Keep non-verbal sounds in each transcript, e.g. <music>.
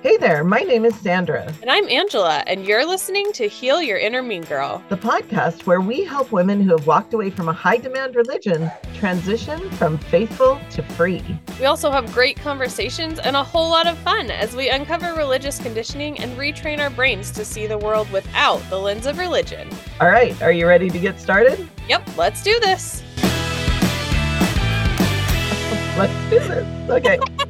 Hey there, my name is Sandra, And I'm Angela, and you're listening to Heal Your Inner Mean Girl. the podcast where we help women who have walked away from a high demand religion transition from faithful to free. We also have great conversations and a whole lot of fun as we uncover religious conditioning and retrain our brains to see the world without the lens of religion. All right, are you ready to get started? Yep, let's do this. Let's do this. Okay. <laughs>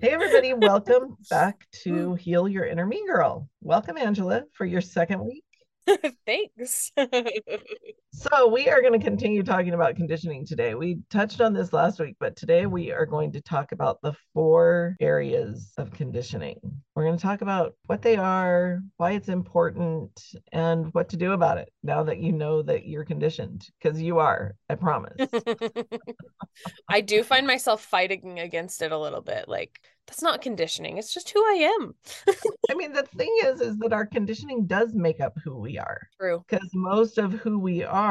hey, everybody, <laughs> welcome back to hmm. Heal Your Inner Mean Girl. Welcome, Angela, for your second week. <laughs> Thanks. <laughs> So, we are going to continue talking about conditioning today. We touched on this last week, but today we are going to talk about the four areas of conditioning. We're going to talk about what they are, why it's important, and what to do about it now that you know that you're conditioned, because you are, I promise. <laughs> I do find myself fighting against it a little bit. Like, that's not conditioning, it's just who I am. I mean, the thing is, is that our conditioning does make up who we are. True. because most of who we are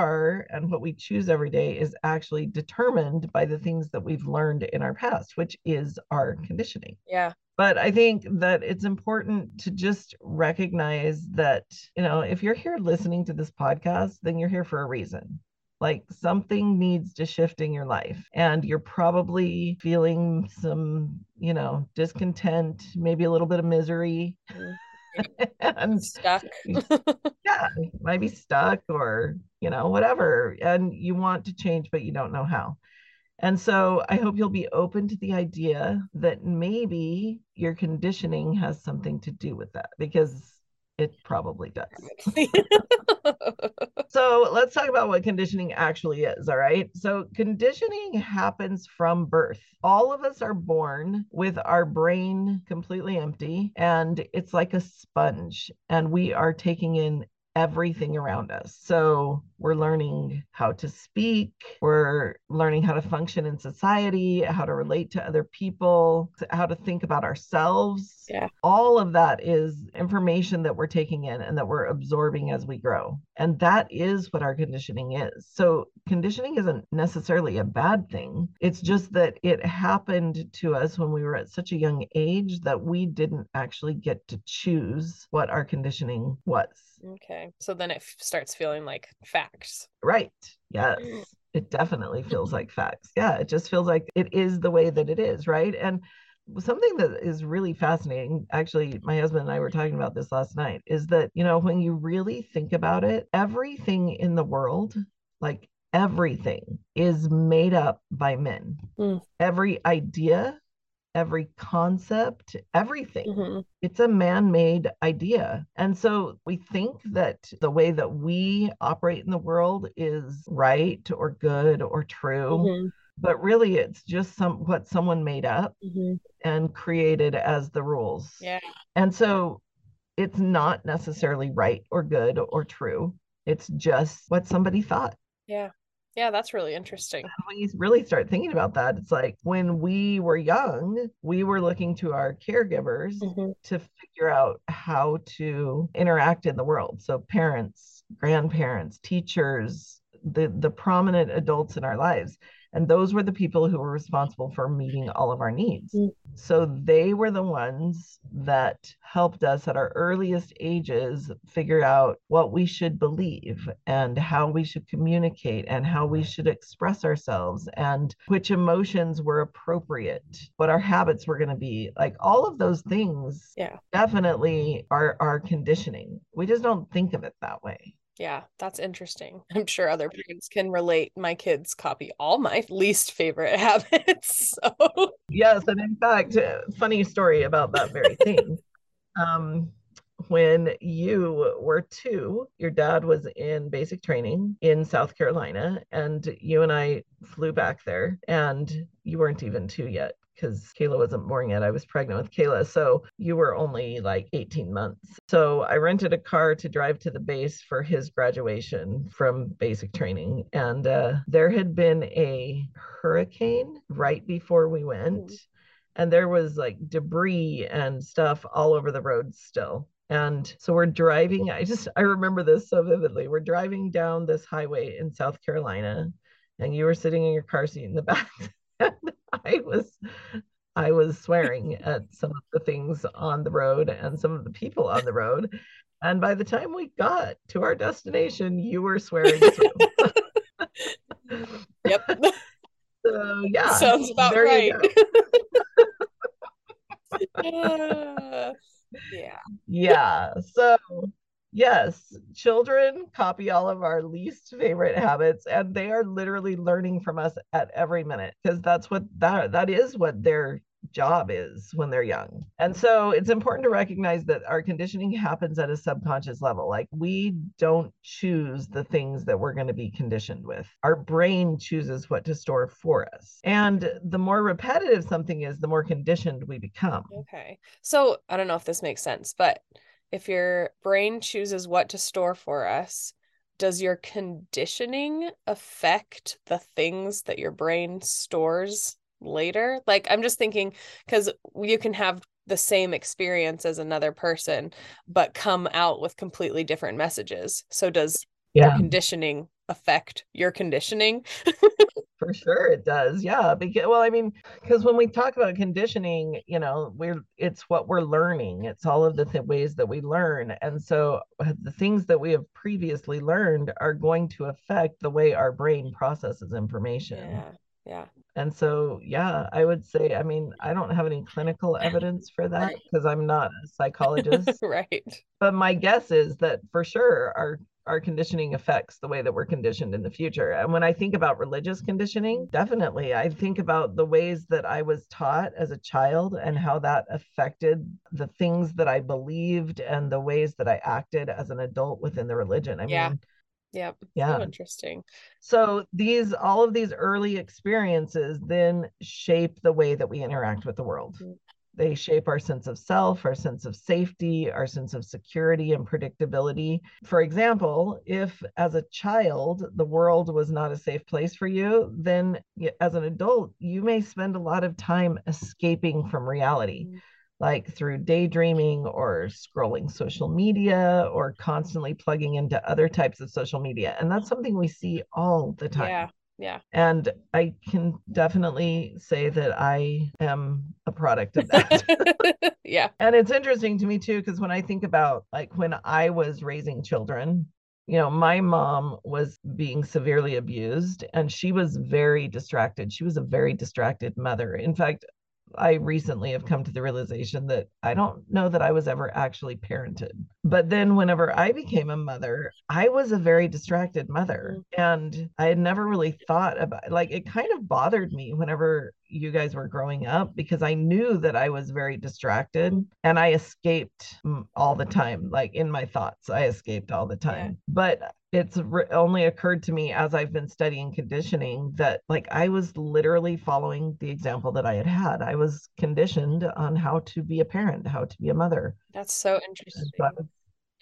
and what we choose every day is actually determined by the things that we've learned in our past, which is our conditioning. Yeah. But I think that it's important to just recognize that, you know, if you're here listening to this podcast, then you're here for a reason. Like something needs to shift in your life, and you're probably feeling some, you know, discontent, maybe a little bit of misery. Mm. And <laughs> Stuck. yeah, <laughs> might be stuck or, you know, whatever. And you want to change, but you don't know how. And so I hope you'll be open to the idea that maybe your conditioning has something to do with that because it probably does. <laughs> So let's talk about what conditioning actually is. All right. So conditioning happens from birth. All of us are born with our brain completely empty, and it's like a sponge, and we are taking in everything around us. So we're learning how to speak, we're learning how to function in society, how to relate to other people, how to think about ourselves. Yeah. All of that is information that we're taking in and that we're absorbing as we grow. And that is what our conditioning is. So conditioning isn't necessarily a bad thing. It's just that it happened to us when we were at such a young age that we didn't actually get to choose what our conditioning was. Okay. So then it f- starts feeling like facts. Right. Yes. It definitely feels like facts. Yeah. It just feels like it is the way that it is. Right. And something that is really fascinating, actually, my husband and I were talking about this last night, is that, you know, when you really think about it, everything in the world, like everything, is made up by men. Mm. Every idea, every concept, everything Mhm. it's a man-made idea and so we think that the way that we operate in the world is right or good or true Mhm. but really it's just some what someone made up Mhm. and created as the rules Yeah. and so it's not necessarily right or good or true it's just what somebody thought Yeah. Yeah. That's really interesting. when you really start thinking about that, it's like when we were young, we were looking to our caregivers Mhm. to figure out how to interact in the world. So parents, grandparents, teachers, the the prominent adults in our lives. And those were the people who were responsible for meeting all of our needs. Mm. So they were the ones that helped us at our earliest ages figure out what we should believe and how we should communicate and how we should express ourselves and which emotions were appropriate, what our habits were going to be. Like all of those things Yeah. definitely are our conditioning. We just don't think of it that way. Yeah, that's interesting. <laughs> I'm sure other parents can relate. My kids copy all my <laughs> least favorite <laughs> habits. So, Yes, and in fact, uh, funny story about that very thing. um, when you were two, your dad was in basic training in South Carolina, and you and I flew back there, and you weren't even two yet because Kayla wasn't born yet. I was pregnant with Kayla. So you were only like 18 months. So I rented a car to drive to the base for his graduation from basic training. And uh, there had been a hurricane right before we went. And there was like debris and stuff all over the roads still. And so we're driving. I just, I remember this so vividly. We're driving down this highway in South Carolina, and you were sitting in your car seat in the back. <laughs> and I was I was swearing at some of the things on the road and some of the people on the road. And by the time we got to our destination, you were swearing too. yep. <laughs> So yeah. Sounds about right. uh, <laughs> yeah. <laughs> Yeah. So yes, children copy all of our least favorite habits and they are literally learning from us at every minute because that's what that that is what their job is when they're young. And so it's important to recognize that our conditioning happens at a subconscious level. Like we don't choose the things that we're going to be conditioned with. Our brain chooses what to store for us. And the more repetitive something is, the more conditioned we become. Okay. So I don't know if this makes sense, but if your brain chooses what to store for us, does your conditioning affect the things that your brain stores later? Like i'm just thinking because you can have the same experience as another person but come out with completely different messages. So does yeah. your conditioning affect your conditioning <laughs> for sure it does yeah because well i mean because when we talk about conditioning you know we're it's what we're learning it's all of the th- ways that we learn and so uh, the things that we have previously learned are going to affect the way our brain processes information. Yeah yeah. And so yeah i would say i mean i don't have any clinical evidence for that because right. i'm not a <laughs> psychologist. Right. But my guess is that for sure our our conditioning affects the way that we're conditioned in the future. And when I think about religious conditioning, definitely I think about the ways that I was taught as a child and how that affected the things that I believed and the ways that I acted as an adult within the religion. I yeah. mean, Yep. Yeah. So interesting. So these all of these early experiences then shape the way that we interact with the world. Mm. They shape our sense of self, our sense of safety, our sense of security and predictability. For example, if as a child the world was not a safe place for you, then as an adult, you may spend a lot of time escaping from reality. Mm-hmm like through daydreaming or scrolling social media or constantly plugging into other types of social media. And that's something we see all the time. Yeah. Yeah. And I can definitely say that I am a product of that. <laughs> yeah. And it's interesting to me too, because when I think about like when I was raising children, you know, my mom was being severely abused and she was very distracted. She was a very distracted mother. In fact, I recently have come to the realization that I don't know that I was ever actually parented. But then whenever I became a mother, I was a very distracted mother. Mm-hmm. And I had never really thought about like it kind of bothered me whenever you guys were growing up because I knew that I was very distracted and I escaped all the time. Like in my thoughts, I escaped all the time. Yeah. But it's re- only occurred to me as I've been studying conditioning that like I was literally following the example that I had had. I was conditioned on how to be a parent, how to be a mother. That's so interesting. It's,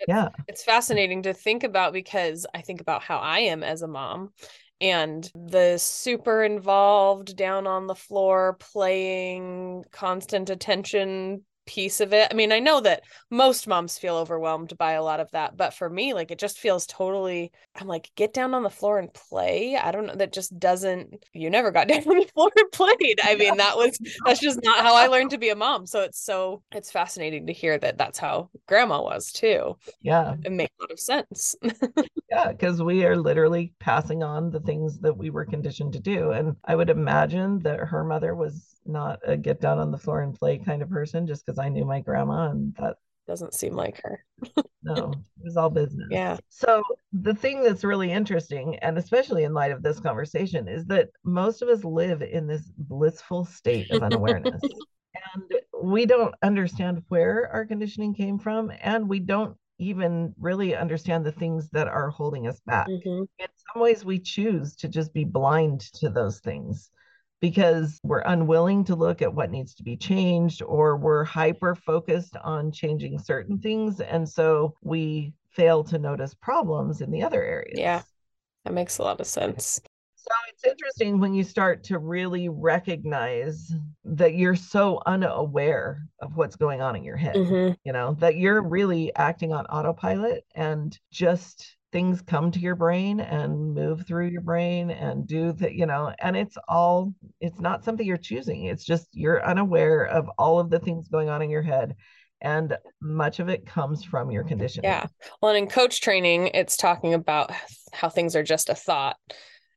yeah. It's fascinating to think about because I think about how I am as a mom and the super involved down on the floor playing constant attention piece of it. I mean, I know that most moms feel overwhelmed by a lot of that, but for me, like it just feels totally I'm like, get down on the floor and play. I don't know, that just doesn't you never got <laughs> down on the floor and played. I mean, that was <laughs> that's just not how I learned to be a mom. So it's so it's fascinating to hear that that's how grandma was too. Yeah. It makes a lot of sense. yeah, because we are literally passing on the things that we were conditioned to do. And I would imagine that her mother was not a get down on the floor and play kind of person just because I knew my grandma and that doesn't seem like her. <laughs> no, <laughs> it was all business. Yeah. So the thing that's really interesting, and especially in light of this conversation, is that most of us live in this blissful state of unawareness. <laughs> and we don't understand where our conditioning came from, and we don't even really understand the things that are holding us back. Mm-hmm. In some ways, we choose to just be blind to those things because we're unwilling to look at what needs to be changed or we're hyper focused on changing certain things. And so we fail to notice problems in the other areas. Yeah, that makes a lot of sense. So it's interesting when you start to really recognize that you're so unaware of what's going on in your head, mm-hmm. you know, that you're really acting on autopilot and just things come to your brain and move through your brain and do that, you know, and it's all, it's not something you're choosing. It's just you're unaware of all of the things going on in your head. And much of it comes from your conditioning. Yeah. Well, and in coach training, it's talking about how things are just a thought.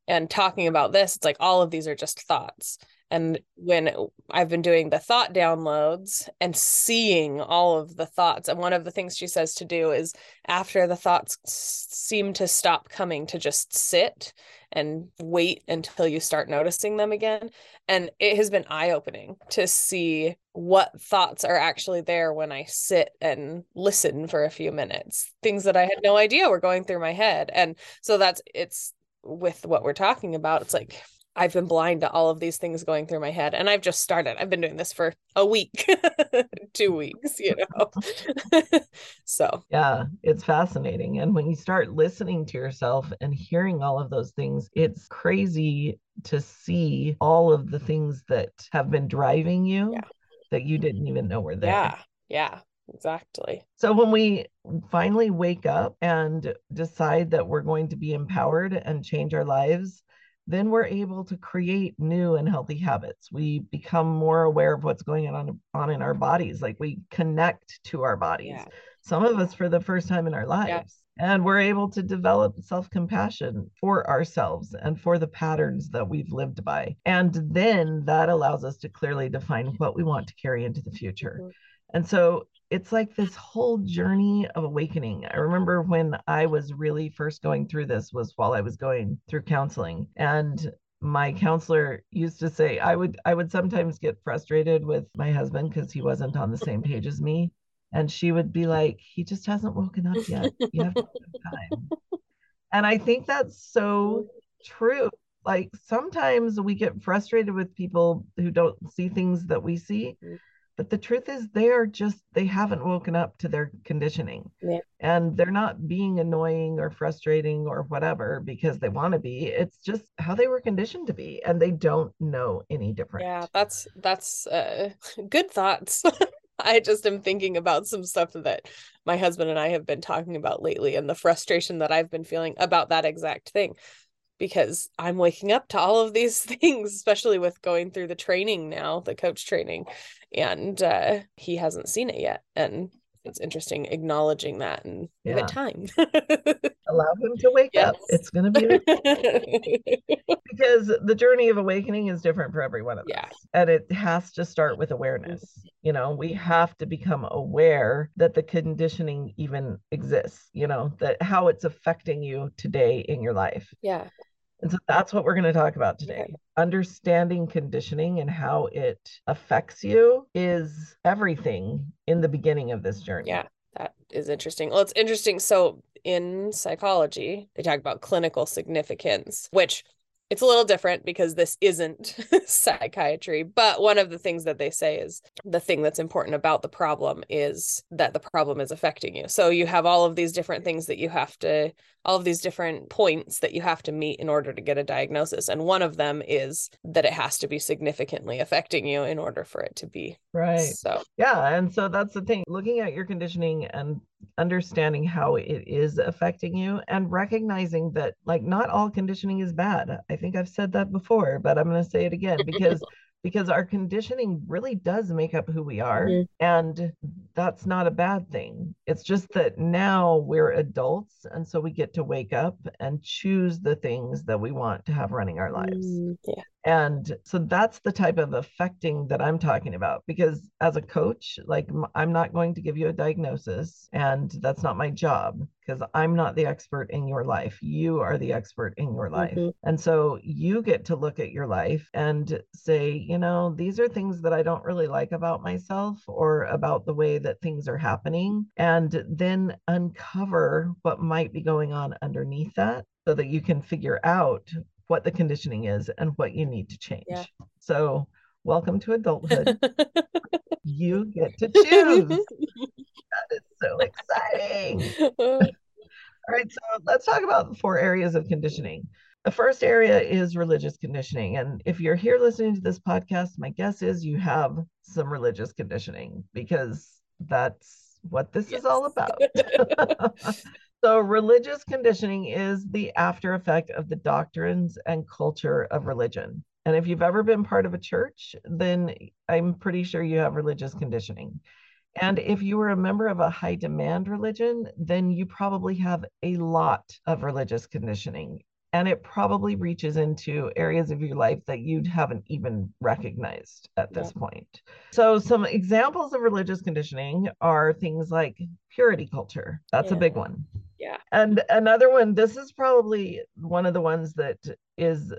And talking about this, it's like all of these are just thoughts. And when I've been doing the thought downloads and seeing all of the thoughts, and one of the things she says to do is after the thoughts seem to stop coming, to just sit and wait until you start noticing them again. And it has been eye opening to see what thoughts are actually there when I sit and listen for a few minutes, things that I had no idea were going through my head. And so that's it's with what we're talking about. It's like, I've been blind to all of these things going through my head and I've just started. I've been doing this for a week, <laughs> 2 weeks, you <laughs> know. <laughs> so, yeah, it's fascinating and when you start listening to yourself and hearing all of those things, it's crazy to see all of the things that have been driving you yeah. that you didn't even know were there. Yeah. Yeah. Exactly. So when we finally wake up and decide that we're going to be empowered and change our lives, then we're able to create new and healthy habits. We become more aware of what's going on on in our bodies. Like we connect to our bodies. Yeah. Some of us for the first time in our lives. Yeah. And we're able to develop self compassion for ourselves and for the patterns that we've lived by. And then that allows us to clearly define what we want to carry into the future. Mm-hmm. And so it's like this whole journey of awakening. I remember when I was really first going through this was while I was going through counseling and my counselor used to say I would I would sometimes get frustrated with my husband because he wasn't on the same page as me and she would be like he just hasn't woken up yet. You have time. And I think that's so true. Like sometimes we get frustrated with people who don't see things that we see mm. But the truth is they are just they haven't woken up to their conditioning. Yeah. and they're not being annoying or frustrating or whatever because they want to be. It's just how they were conditioned to be and they don't know any different. Yeah that's that's uh, <laughs> good thoughts. <laughs> I just am thinking about some stuff that my husband and I have been talking about lately and the frustration that I've been feeling about that exact thing. Because I'm waking up to all of these <laughs> things, especially with going through the training now, the coach training, and uh, he hasn't seen it yet. And it's interesting acknowledging that and yeah. give it time. <laughs> Allow him to wake yes. up. It's going to be <laughs> <laughs> because the journey of awakening is different for every one of yeah. us. And it has to start with awareness. You know, we have to become aware that the conditioning even exists, you know, that how it's affecting you today in your life. Yeah. And so that's what we're going to talk about today. Understanding conditioning and how it affects you is everything in the beginning of this journey. Yeah, that is interesting. Well, it's interesting. So in psychology, they talk about clinical significance, which it's a little different because this isn't <laughs> psychiatry but one of the things that they say is the thing that's important about the problem is that the problem is affecting you. So you have all of these different things that you have to all of these different points that you have to meet in order to get a diagnosis. And one of them is that it has to be significantly affecting you in order for it to be right. so. Yeah and so that's the thing. Looking at your conditioning and understanding how it is affecting you and recognizing that like not all conditioning is bad. I think I've said that before, but I'm going to say it again because <laughs> because our conditioning really does make up who we are. Mm-hmm. And that's not a bad thing. It's just that now we're adults. And so we get to wake up and choose the things that we want to have running our lives. Mm, yeah. And so that's the type of affecting that I'm talking about because as a coach, like I'm not going to give you a diagnosis and that's not my job because I'm not the expert in your life. You are the expert in your life. Mm-hmm. And so you get to look at your life and say, you know, these are things that I don't really like about myself or about the way that things are happening. And then uncover what might be going on underneath that so that you can figure out what the conditioning is and what you need to change. Yeah. So, welcome to adulthood. <laughs> you get to <laughs> choose. that is so exciting. <laughs> All right, so let's talk about the four areas of conditioning. The first area is religious conditioning. And if you're here listening to this podcast, my guess is you have some religious conditioning because that's what this yes. is all about. So, religious conditioning is the after effect of the doctrines and culture of religion. And if you've ever been part of a church, then I'm pretty sure you have religious conditioning. And if you were a member of a high demand religion, then you probably have a lot of religious conditioning and it probably reaches into areas of your life that you haven't even recognized at this yeah. point. So, some examples of religious conditioning are things like purity culture. That's yeah. a big one. Yeah. And another one, this is probably one of the ones that is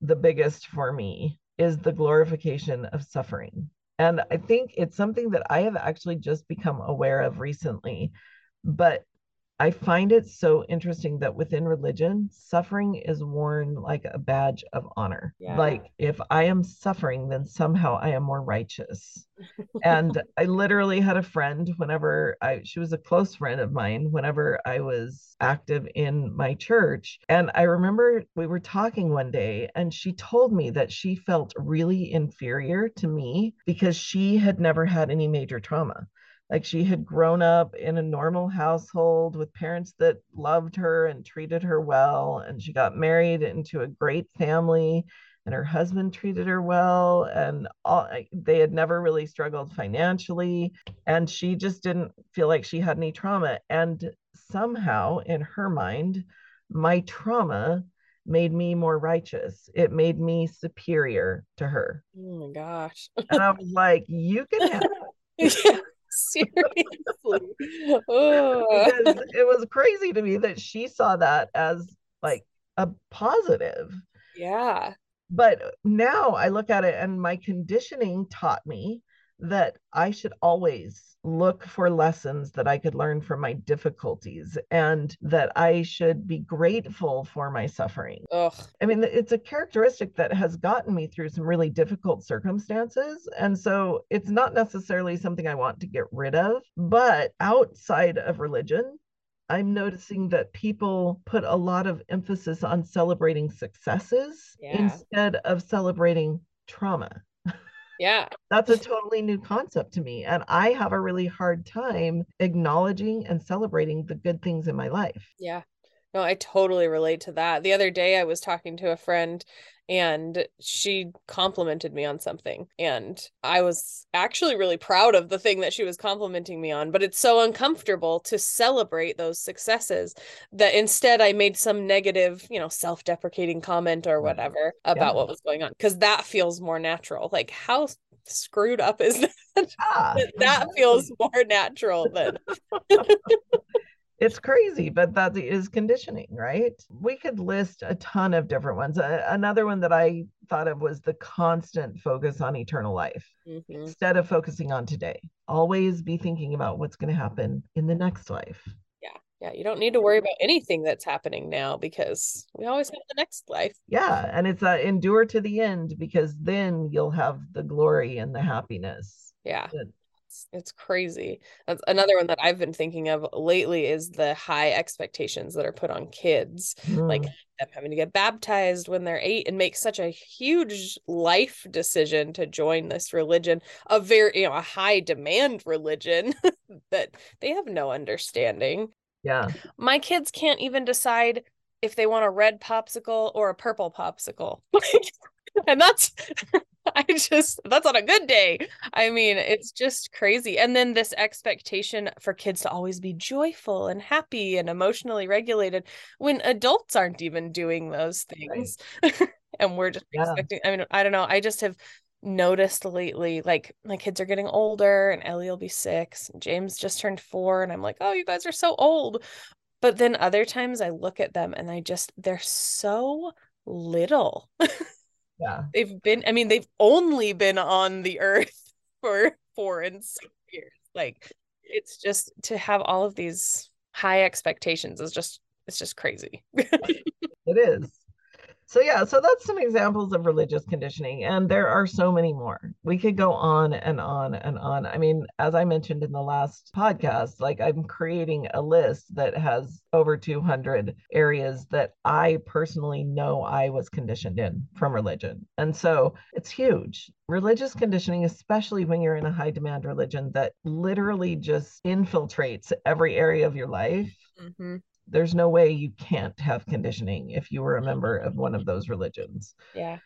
the biggest for me, is the glorification of suffering. And I think it's something that I have actually just become aware of recently. But I find it so interesting that within religion, suffering is worn like a badge of honor. Yeah. Like if I am suffering, then somehow I am more righteous. <laughs> and I literally had a friend whenever I she was a close friend of mine whenever I was active in my church. And I remember we were talking one day and she told me that she felt really inferior to me because she had never had any major trauma like she had grown up in a normal household with parents that loved her and treated her well and she got married into a great family and her husband treated her well and all, they had never really struggled financially and she just didn't feel like she had any trauma and somehow in her mind my trauma made me more righteous. It made me superior to her. Oh my gosh. And i <laughs> was like you can have <laughs> yeah. Seriously. <laughs> it was crazy to me that she saw that as like a positive. Yeah. But now I look at it and my conditioning taught me that I should always look for lessons that I could learn from my difficulties and that I should be grateful for my suffering. Ugh. I mean, it's a characteristic that has gotten me through some really difficult circumstances. And so it's not necessarily something I want to get rid of, but outside of religion, I'm noticing that people put a lot of emphasis on celebrating successes yeah. instead of celebrating trauma. Yeah. That's a totally new concept to me. And I have a really hard time acknowledging and celebrating the good things in my life. Yeah. No, I totally relate to that. The other day I was talking to a friend and she complimented me on something and i was actually really proud of the thing that she was complimenting me on but it's so uncomfortable to celebrate those successes that instead i made some negative you know self-deprecating comment or whatever about yeah. what was going on because that feels more natural. Like how screwed up is <laughs> that? Ah, that feels more natural than <laughs> <laughs> it's crazy, but that is conditioning, right? We could list a ton of different ones. Uh, another one that I thought of was the constant focus on eternal life mm-hmm. instead of focusing on today. Always be thinking about what's going to happen in the next life. Yeah. Yeah. You don't need to worry about anything that's happening now because we always have the next life. Yeah. And it's endure to the end because then you'll have the glory and the happiness. Yeah it's crazy. That's another one that I've been thinking of lately is the high expectations that are put on kids, mm. like them having to get baptized when they're eight and make such a huge life decision to join this religion, a very you know a high demand religion <laughs> that they have no understanding. Yeah, my kids can't even decide if they want a red popsicle or a purple popsicle. <laughs> and that's <laughs> <laughs> I just that's on a good day. I mean, it's just crazy. And then this expectation for kids to always be joyful and happy and emotionally regulated when adults aren't even doing those things. Right. <laughs> and we're just yeah. expecting I mean, I don't know. I just have noticed lately like my kids are getting older and Ellie will be 6 and James just turned 4 and I'm like, "Oh, you guys are so old." But then other times I look at them and I just they're so little. <laughs> yeah. They've been i mean they've only been on the earth <laughs> for four and six years. Like it's just to have all of these high expectations is just it's just crazy. <laughs> It is so yeah so that's some examples of religious conditioning and there are so many more. We could go on and on and on. I mean as i mentioned in the last podcast like i'm creating a list that has over 200 areas that i personally know i was conditioned in from religion. And so it's huge. Religious conditioning especially when you're in a high demand religion that literally just infiltrates every area of your life mm-hmm there's no way you can't have conditioning if you were a member of one of those religions. Yeah.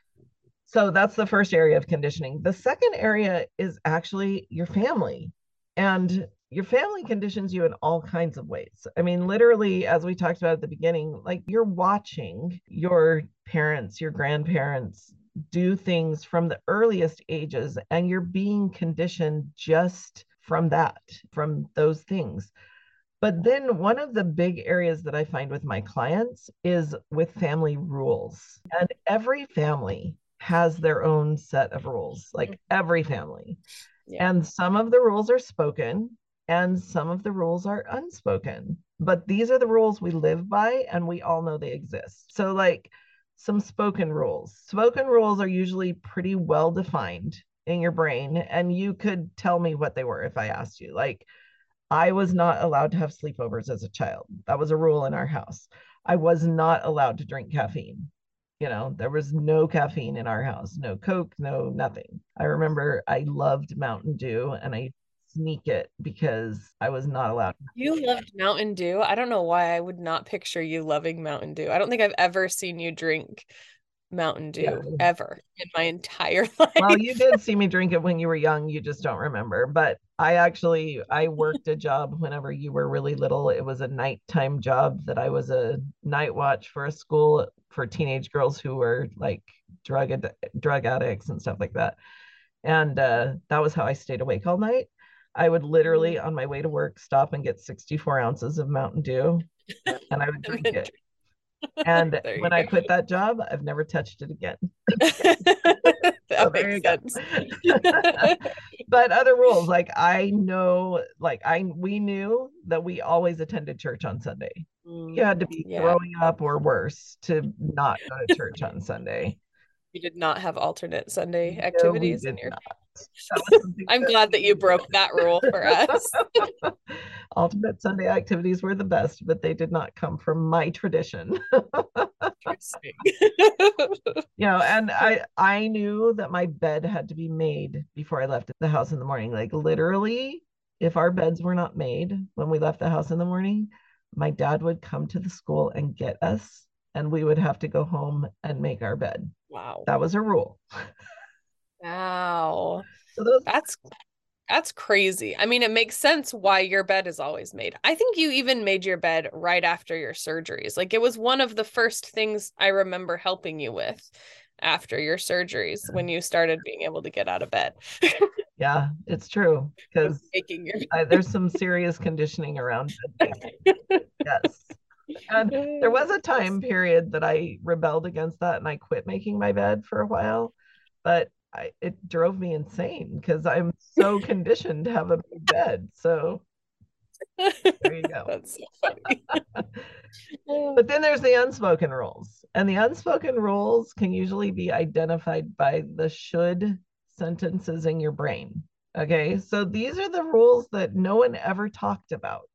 So that's the first area of conditioning. The second area is actually your family. And your family conditions you in all kinds of ways. I mean, literally, as we talked about at the beginning, like you're watching your parents, your grandparents do things from the earliest ages, and you're being conditioned just from that, from those things. But then one of the big areas that I find with my clients is with family rules. And every family has their own set of rules, like mm-hmm. every family. Yeah. And some of the rules are spoken and some of the rules are unspoken. But these are the rules we live by and we all know they exist. So, like some spoken rules. Spoken rules are usually pretty well defined in your brain, and you could tell me what they were if I asked you. Like, I was not allowed to have sleepovers as a child. That was a rule in our house. I was not allowed to drink caffeine. You know, there was no caffeine in our house, no Coke, no nothing. I remember I loved Mountain Dew and I sneak it because I was not allowed. You loved Mountain Dew. I don't know why I would not picture you loving Mountain Dew. I don't think I've ever seen you drink Mountain Dew yeah. ever in my entire life. <laughs> Well, you did see me drink it when you were young. You just don't remember. But I actually I worked a job whenever you were really little. It was a nighttime job that I was a night watch for a school for teenage girls who were like drug ad- drug addicts and stuff like that. And uh, that was how I stayed awake all night. I would literally mm. on my way to work stop and get 64 ounces of Mountain Dew <laughs> and I would drink it and when I quit that job, I've never touched it again. <laughs> <laughs> that makes sense. but other rules, like I know, like I we knew that we always attended church on Sunday. Mm, you had to be yeah. throwing up or worse to not go to church on Sunday. You did not have alternate Sunday activities no, in your not. I'm glad that you broke that rule for us. Ultimate <laughs> Sunday activities were the best, but they did not come from my tradition. <laughs> you know, and I I knew that my bed had to be made before I left the house in the morning. Like literally, if our beds were not made when we left the house in the morning, my dad would come to the school and get us and we would have to go home and make our bed. Wow. That was a rule. <laughs> Wow. So those- that's that's crazy. I mean, it makes sense why your bed is always made. I think you even made your bed right after your surgeries. Like it was one of the first things I remember helping you with after your surgeries when you started being able to get out of bed. <laughs> yeah, it's true because your- there's some serious conditioning around <laughs> yes. And there was a time period that I rebelled against that and I quit making my bed for a while. But I, it drove me insane because I'm so <laughs> conditioned to have a big bed. So there you go. That's so <laughs> funny. <laughs> but then there's the unspoken rules, and the unspoken rules can usually be identified by the should sentences in your brain. Okay, so these are the rules that no one ever talked about,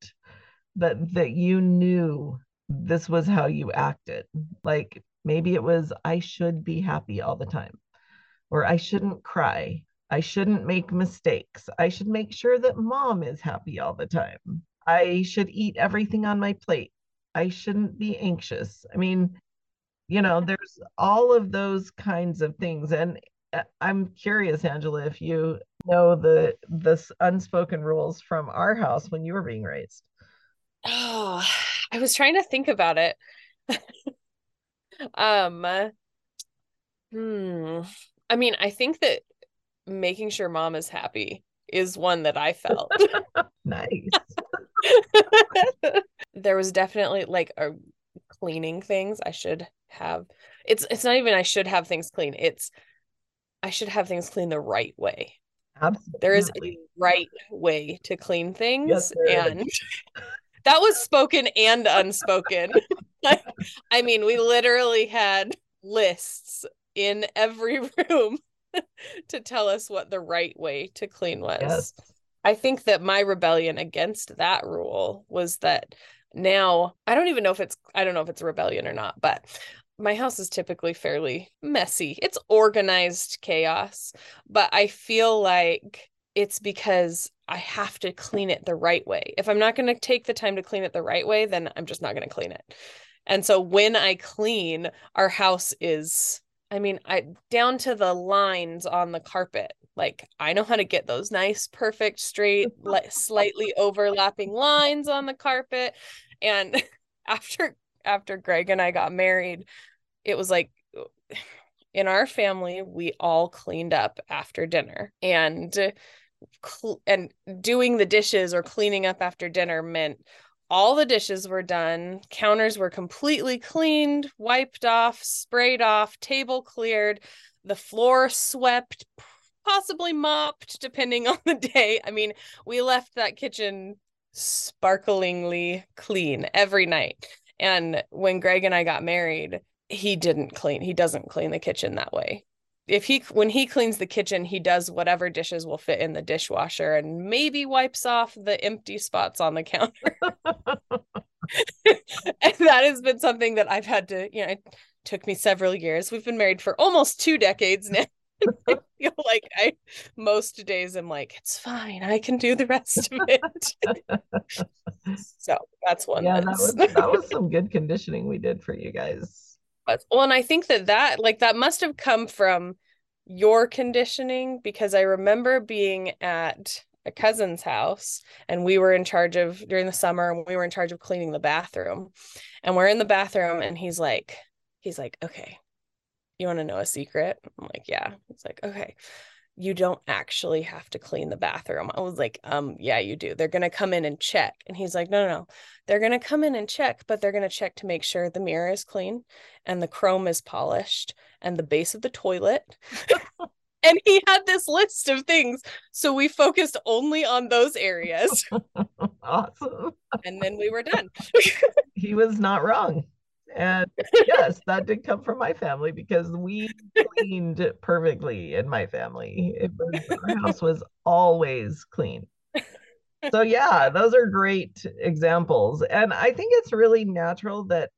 but that you knew this was how you acted. Like maybe it was I should be happy all the time or I shouldn't cry. I shouldn't make mistakes. I should make sure that mom is happy all the time. I should eat everything on my plate. I shouldn't be anxious. I mean, you know, there's all of those kinds of things. And uh, I'm curious, Angela, if you know the the unspoken rules from our house when you were being raised. Oh, <sighs> I was trying to think about it. <laughs> um hmm I mean, I think that making sure mom is happy is one that I felt. nice. <laughs> <laughs> there was definitely like a cleaning things I should have. It's it's not even I should have things clean. It's I should have things clean the right way. Absolutely. There is a right way to clean things yes, and that was spoken and unspoken. <laughs> I mean, we literally had lists in every <laughs> room to tell us what the right way to clean was. Yes. I think that my rebellion against that rule was that now I don't even know if it's I don't know if it's a rebellion or not, but my house is typically fairly messy. It's organized chaos, but I feel like it's because I have to clean it the right way. If I'm not going to take the time to clean it the right way, then I'm just not going to clean it. And so when I clean, our house is I mean, I down to the lines on the carpet. Like I know how to get those nice, perfect, straight, <laughs> like slightly overlapping lines on the carpet. And <laughs> after after Greg and I got married, it was like in our family, we all cleaned up after dinner. And cl- and doing the dishes or cleaning up after dinner meant all the dishes were done, counters were completely cleaned, wiped off, sprayed off, table cleared, the floor swept, possibly mopped, depending <laughs> on the day. I mean, we left that kitchen sparklingly clean every night. And when Greg and I got married, he didn't clean. He doesn't clean the kitchen that way if he when he cleans the kitchen he does whatever dishes will fit in the dishwasher and maybe wipes off the empty spots on the counter <laughs> and that has been something that i've had to you know it took me several years we've been married for almost two decades now <laughs> I feel like I most days I'm like, it's fine. I can do the rest of it. <laughs> so that's one. Yeah, that was that was some good conditioning we did for you guys well and i think that that like that must have come from your conditioning because i remember being at a cousin's house and we were in charge of during the summer and we were in charge of cleaning the bathroom. And we're in the bathroom and he's like he's like okay you want to know a secret? I'm like yeah. He's like okay you don't actually have to clean the bathroom. I was like, um, yeah, you do. They're gonna come in and check. And he's like, no, no, no. They're gonna come in and check, but they're gonna check to make sure the mirror is clean and the chrome is polished and the base of the toilet. <laughs> and he had this list of things. So we focused only on those areas. <laughs> awesome. And then we were done. <laughs> he was not wrong. And yes, that did come from my family because we cleaned perfectly in my family. Was, our house was always clean. So yeah, those are great examples. And I think it's really natural that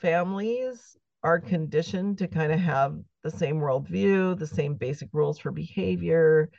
families are conditioned to kind of have the same worldview, the same basic rules for behavior,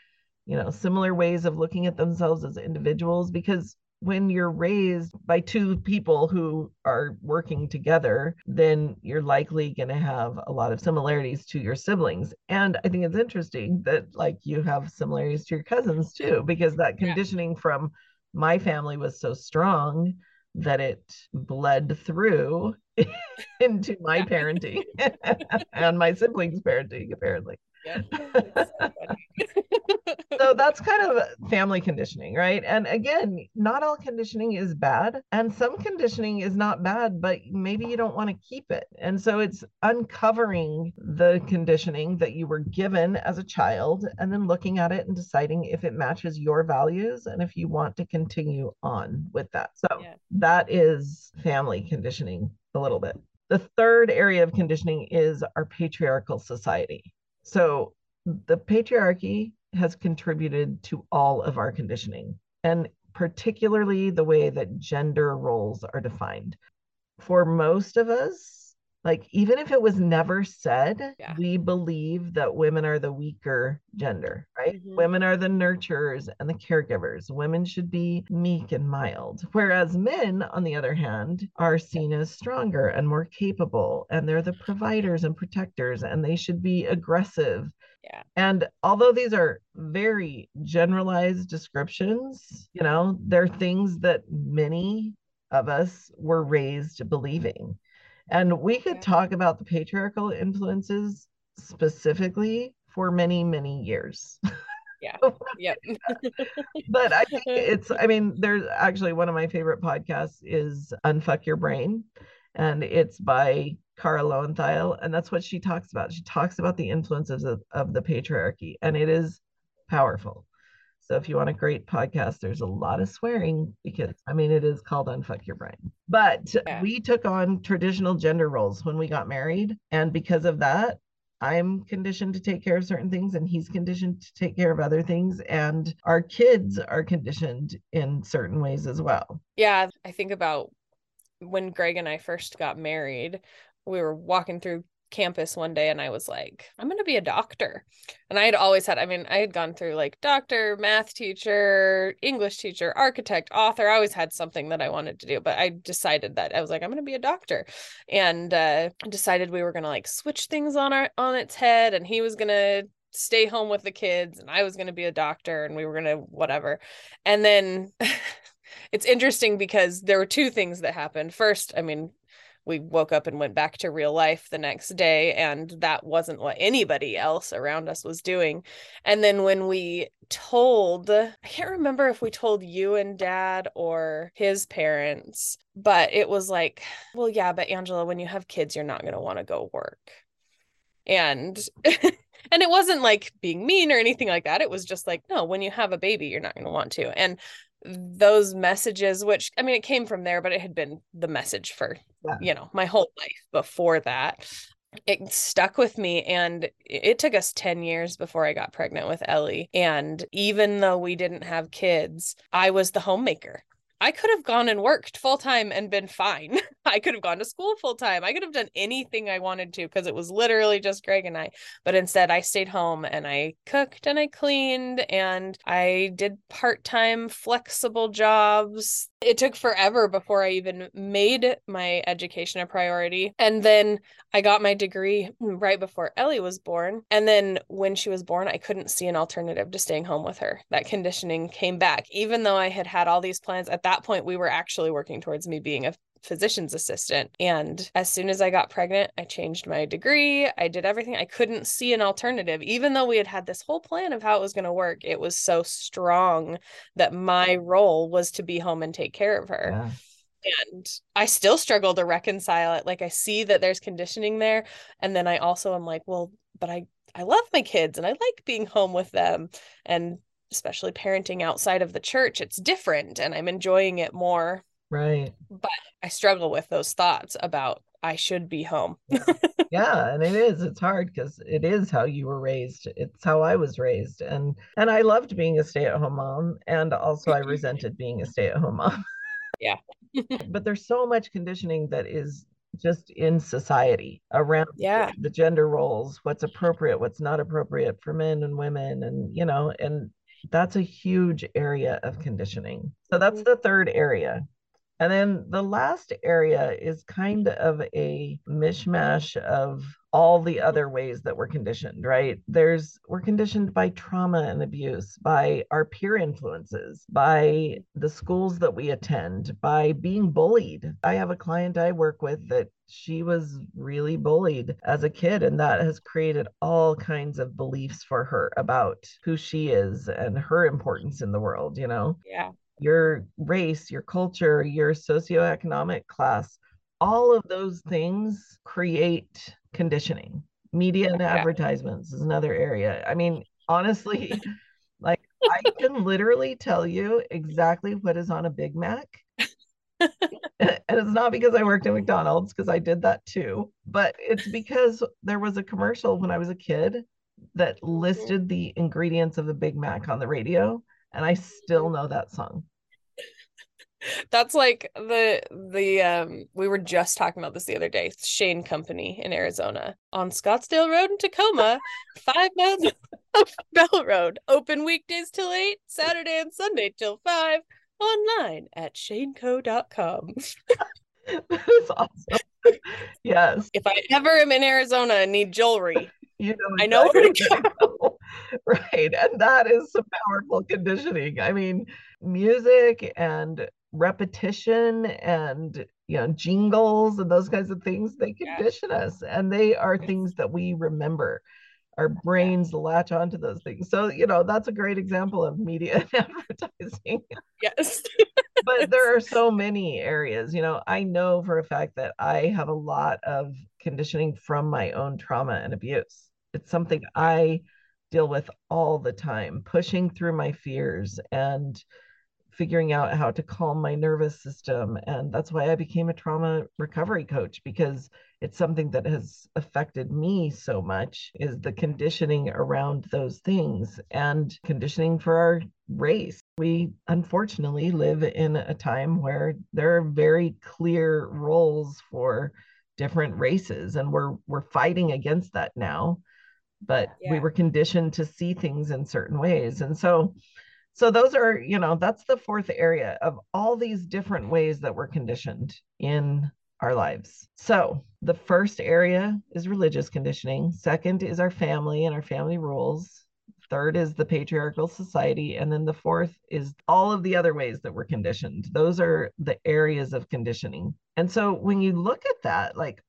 you know, similar ways of looking at themselves as individuals because when you're raised by two people who are working together, then you're likely going to have a lot of similarities to your siblings. And I think it's interesting that like you have similarities to your cousins too, because that conditioning yeah. from my family was so strong that it bled through <laughs> into my parenting <laughs> and my siblings' parenting, apparently. Yeah, <laughs> so that's kind of family conditioning, right? And again, not all conditioning is bad, and some conditioning is not bad, but maybe you don't want to keep it. And so it's uncovering the conditioning that you were given as a child and then looking at it and deciding if it matches your values and if you want to continue on with that. So yeah. that is family conditioning a little bit. The third area of conditioning is our patriarchal society. So the patriarchy has contributed to all of our conditioning, and particularly the way that gender roles are defined. For most of us, like even if it was never said yeah. we believe that women are the weaker gender right mm-hmm. women are the nurturers and the caregivers women should be meek and mild whereas men on the other hand are seen as stronger and more capable and they're the providers and protectors and they should be aggressive yeah. And although these are very generalized descriptions, you know, they're things that many of us were raised believing. And we could talk about the patriarchal influences specifically for many, many years. <laughs> Yeah. <laughs> yep. <laughs> but I think it's, I mean, there's actually one of my favorite podcasts is Unfuck Your Brain, and it's by Kara Loewentheil. And that's what she talks about. She talks about the influences of, of the patriarchy, and it is powerful. So if you want a great podcast, there's a lot of swearing because I mean it is called Unfuck Your Brain. But yeah. we took on traditional gender roles when we got married. And because of that, I'm conditioned to take care of certain things and he's conditioned to take care of other things. And our kids are conditioned in certain ways as well. Yeah. I think about when Greg and I first got married, we were walking through campus one day and I was like, I'm going to be a doctor. And I had always had, I mean, I had gone through like doctor, math teacher, English teacher, architect, author. I always had something that I wanted to do, but I decided that I was like, I'm going to be a doctor and uh, decided we were going to like switch things on our, on its head. And he was going to stay home with the kids and I was going to be a doctor and we were going to whatever. And then <laughs> it's interesting because there were two things that happened. First, I mean, we woke up and went back to real life the next day and that wasn't what anybody else around us was doing. And then when we told i can't remember if we told you and dad or his parents but it was like well yeah but angela when you have kids you're not going to want to go work. And <laughs> and it wasn't like being mean or anything like that. It was just like no when you have a baby you're not going to want to. And those messages which i mean it came from there but it had been the message for yeah. you know my whole life before that it stuck with me and it took us 10 years before I got pregnant with Ellie and even though we didn't have kids I was the homemaker I could have gone and worked full time and been fine. <laughs> I could have gone to school full time. I could have done anything I wanted to because it was literally just Greg and I. But instead, I stayed home and I cooked and I cleaned and I did part time flexible jobs. It took forever before I even made my education a priority. And then I got my degree right before Ellie was born. And then when she was born, I couldn't see an alternative to staying home with her. That conditioning came back, even though I had had all these plans at that point, we were actually working towards me being a physician's assistant. And as soon as I got pregnant, I changed my degree. I did everything. I couldn't see an alternative. Even though we had had this whole plan of how it was going to work, it was so strong that my role was to be home and take care of her. Yeah. And I still struggle to reconcile it. Like I see that there's conditioning there. And then I also am like, well, but I I love my kids and I like being home with them. And especially parenting outside of the church, it's different and I'm enjoying it more. Right. But I struggle with those thoughts about I should be home. yeah. and it is. It's hard because it is how you were raised. It's how I was raised. And and I loved being a stay-at-home mom and also I resented being a stay-at-home mom. yeah. <laughs> but there's so much conditioning that is just in society around yeah the gender roles what's appropriate what's not appropriate for men and women and you know and that's a huge area of conditioning. So that's mm-hmm. the third area. And then the last area is kind of a mishmash of all the other ways that we're conditioned, right? There's, we're conditioned by trauma and abuse, by our peer influences, by the schools that we attend, by being bullied. I have a client I work with that she was really bullied as a kid, and that has created all kinds of beliefs for her about who she is and her importance in the world, you know? Yeah your race, your culture, your socioeconomic class, all of those things create conditioning. Media and advertisements is another area. I mean, honestly, <laughs> like I can literally tell you exactly what is on a Big Mac. <laughs> <laughs> and it's not because I worked at McDonald's, because I did that too, but it's because there was a commercial when I was a kid that mm-hmm. listed the ingredients of a Big Mac on the radio and I still know that song. That's like the the um we were just talking about this the other day. Shane Company in Arizona on Scottsdale Road in Tacoma, <laughs> five miles of Bell Road. Open weekdays till eight, Saturday and Sunday till five. Online at shaneco.com. <laughs> <laughs> that is awesome. Yes. If I ever am in Arizona and need jewelry, you know I know where to <laughs> go. right. And that is some powerful conditioning. I mean, music and repetition and you know jingles and those kinds of things they condition yeah. us and they are things that we remember our brains yeah. latch onto those things so you know that's a great example of media <laughs> and advertising yes but <laughs> there are so many areas you know i know for a fact that i have a lot of conditioning from my own trauma and abuse it's something i deal with all the time pushing through my fears and figuring out how to calm my nervous system. And that's why I became a trauma recovery coach because it's something that has affected me so much is the conditioning around those things and conditioning for our race. We unfortunately live in a time where there are very clear roles for different races and we're we're fighting against that now but Yeah. we were conditioned to see things in certain ways. And so so those are you know that's the fourth area of all these different ways that we're conditioned in our lives. So the first area is religious conditioning. Second is our family and our family rules. Third is the patriarchal society. And then the fourth is all of the other ways that we're conditioned. Those are the areas of conditioning. And so when you look at that like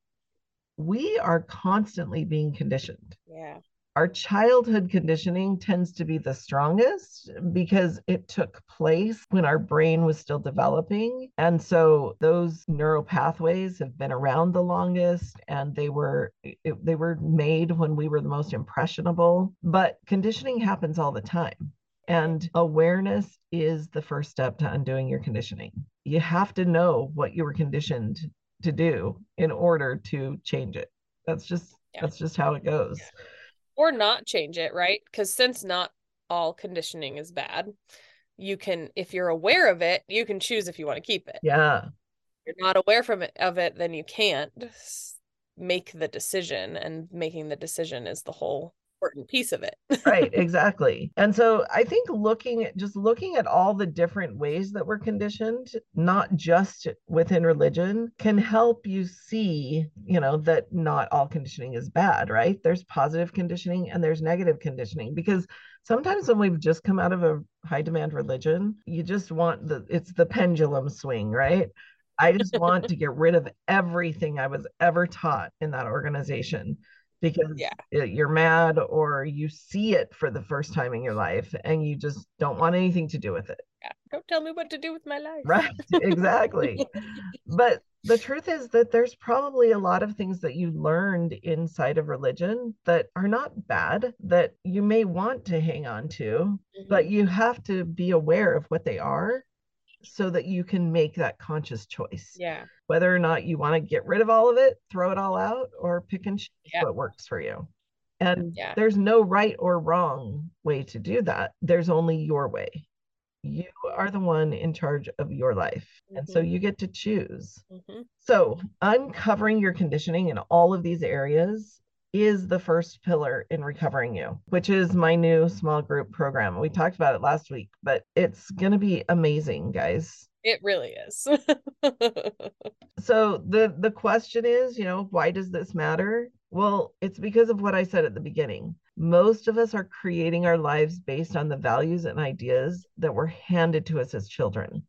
we are constantly being conditioned Yeah. our childhood conditioning tends to be the strongest because it took place when our brain was still developing. And so those neural pathways have been around the longest and they were it, they were made when we were the most impressionable. But conditioning happens all the time. And awareness is the first step to undoing your conditioning. You have to know what you were conditioned to do in order to change it. That's just Yeah. that's just how it goes. Or not change it, right? Because since not all conditioning is bad, you can, if you're aware of it, you can choose if you want to keep it. Yeah. If you're not aware from it of it, then you can't make the decision, and making the decision is the whole important piece of it. <laughs> right exactly. And so i think looking at just looking at all the different ways that we're conditioned not just within religion can help you see you know that not all conditioning is bad right? There's positive conditioning and there's negative conditioning because sometimes when we've just come out of a high demand religion you just want the it's the pendulum swing right? I just want to <laughs> get rid of everything i was ever taught in that organization because Yeah. you're mad or you see it for the first time in your life and you just don't want anything to do with it. Yeah. Don't tell me what to do with my life. Right. exactly. <laughs> But the truth is that there's probably a lot of things that you learned inside of religion that are not bad, that you may want to hang on to, but Mhm. you have to be aware of what they are so that you can make that conscious choice. Yeah. Whether or not you want to get rid of all of it, throw it all out, or pick and choose Yeah. what works for you. And Yeah. there's no right or wrong way to do that. There's only your way. You are the one in charge of your life. And so Mhm. you get to choose. Mhm. So, uncovering your conditioning in all of these areas is the first pillar in recovering you, which is my new small group program. We talked about it last week, but it's going to be amazing, guys. It really is. <laughs> So the the question is, you know, why does this matter? Well, it's because of what I said at the beginning. Most of us are creating our lives based on the values and ideas that were handed to us as children.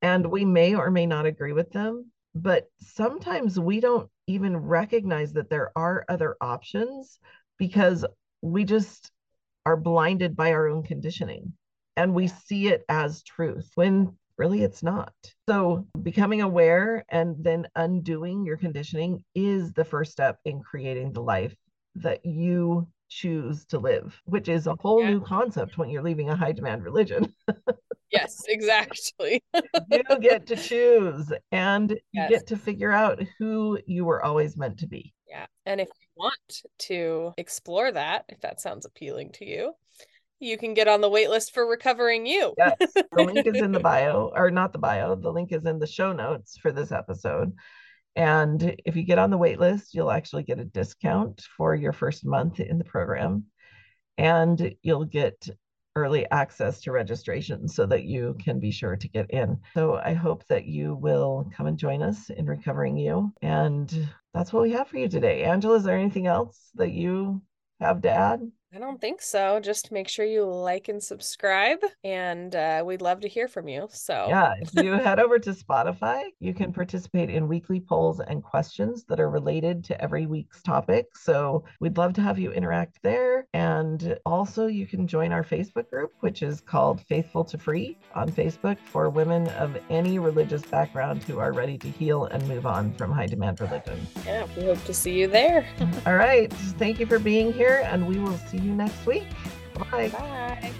And we may or may not agree with them, but sometimes we don't even recognize that there are other options because we just are blinded by our own conditioning and we see it as truth when really it's not. So, becoming aware and then undoing your conditioning is the first step in creating the life that you choose to live, which is a whole Yeah. new concept when you're leaving a high demand religion. <laughs> yes, <laughs> exactly. you get to choose and you Yes. get to figure out who you were always meant to be. Yeah. And if you want to explore that, if that sounds appealing to you, you can get on the wait list for recovering you. Yes, the link is in the <laughs> bio, or not the bio, the link is in the show notes for this episode. And if you get on the wait list, you'll actually get a discount for your first month in the program. And you'll get early access to registration so that you can be sure to get in. So I hope that you will come and join us in Recovering You. And that's what we have for you today. Angela, is there anything else that you have to add? I don't think so. Just make sure you like and subscribe, and uh, we'd love to hear from you. So, Yeah, if you head over to Spotify, you can participate in weekly polls and questions that are related to every week's topic. So we'd love to have you interact there. And also, you can join our Facebook group, which is called Faithful to Free on Facebook for women of any religious background who are ready to heal and move on from high demand religion. yeah, we hope to see you there. <laughs> All right. Thank you for being here, and we will see you next week. Bye. Bye.